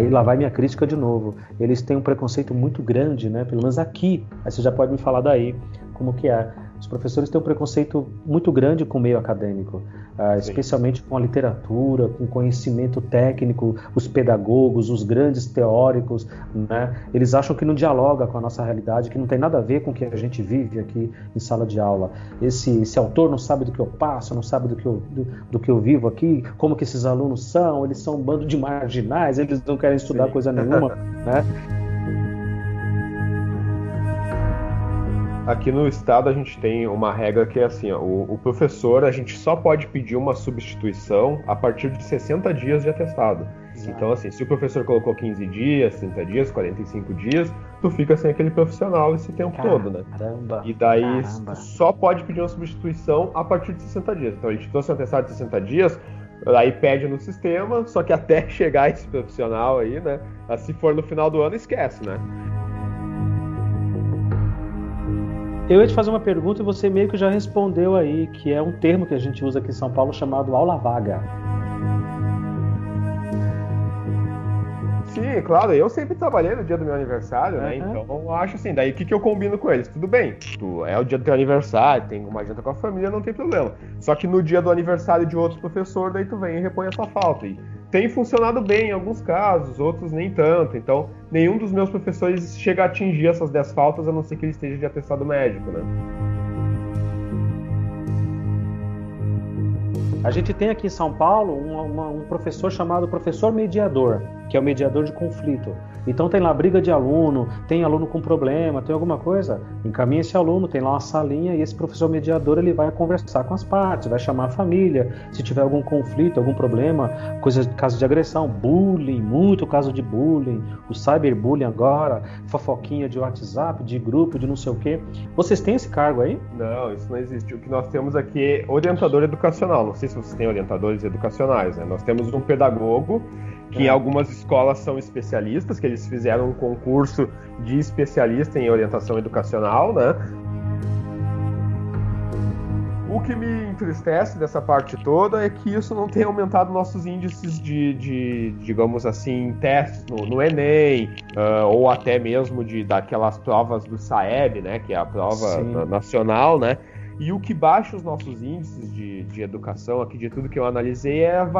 Aí lá vai minha crítica de novo. Eles têm um preconceito muito grande, né? Pelo menos aqui. Aí você já pode me falar daí como que é. Os professores têm um preconceito muito grande com o meio acadêmico, uh, especialmente com a literatura, com conhecimento técnico, os pedagogos, os grandes teóricos, né? Eles acham que não dialoga com a nossa realidade, que não tem nada a ver com o que a gente vive aqui em sala de aula. Esse, esse autor não sabe do que eu passo, não sabe do que eu, do, do que eu vivo aqui, como que esses alunos são, eles são um bando de marginais, eles não querem estudar Sim. coisa nenhuma, né? Aqui no estado a gente tem uma regra que é assim, ó, o, o, professor a gente só pode pedir uma substituição a partir de 60 dias de atestado. Exato. Então assim, se o professor colocou 15 dias, 30 dias, 45 dias, tu fica sem aquele profissional esse tempo Caramba. todo, né? E daí Caramba. só pode pedir uma substituição a partir de 60 dias. Então a gente trouxe um atestado de 60 dias, aí pede no sistema, só que até chegar esse profissional aí, né? Se for no final do ano, esquece, né? Eu ia te fazer uma pergunta e você meio que já respondeu aí, que é um termo que a gente usa aqui em São Paulo chamado aula vaga. Sim, claro, eu sempre trabalhei no dia do meu aniversário, uhum. né? Então eu acho assim, daí o que, que eu combino com eles? Tudo bem, tu, é o dia do teu aniversário, tem uma janta com a família, não tem problema. Só que no dia do aniversário de outro professor, daí tu vem e repõe a sua falta. E tem funcionado bem em alguns casos, outros nem tanto. Então, nenhum dos meus professores chega a atingir essas 10 faltas, a não ser que ele esteja de atestado médico, né? A gente tem aqui em São Paulo um, um professor chamado professor mediador, que é o mediador de conflito. Então tem lá briga de aluno, tem aluno com problema, tem alguma coisa, encaminha esse aluno, tem lá uma salinha e esse professor mediador ele vai conversar com as partes, vai chamar a família, se tiver algum conflito, algum problema, coisa caso de agressão, bullying, muito caso de bullying, o cyberbullying agora, fofoquinha de WhatsApp, de grupo, de não sei o quê. Vocês têm esse cargo aí? Não, isso não existe. O que nós temos aqui é orientador educacional. Não sei se vocês têm orientadores educacionais, né? Nós temos um pedagogo que é. em algumas escolas são especialistas, que eles fizeram um concurso de especialista em orientação educacional, né? O que me entristece dessa parte toda é que isso não tem aumentado nossos índices de, de digamos assim, testes no, no Enem, uh, ou até mesmo de daquelas provas do SAEB, né, que é a prova Sim. nacional, né? E o que baixa os nossos índices de, de educação, aqui de tudo que eu analisei, é a,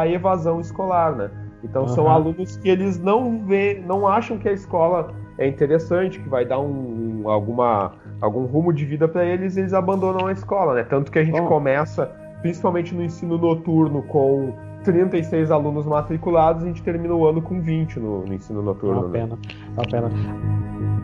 a evasão escolar, né? Então uhum. são alunos que eles não vê, não acham que a escola é interessante, que vai dar um, alguma, algum rumo de vida para eles, eles abandonam a escola, né? Tanto que a gente Bom. começa, principalmente no ensino noturno, com 36 alunos matriculados, a gente termina o ano com 20 no, no ensino noturno. É uma né? pena, é uma pena.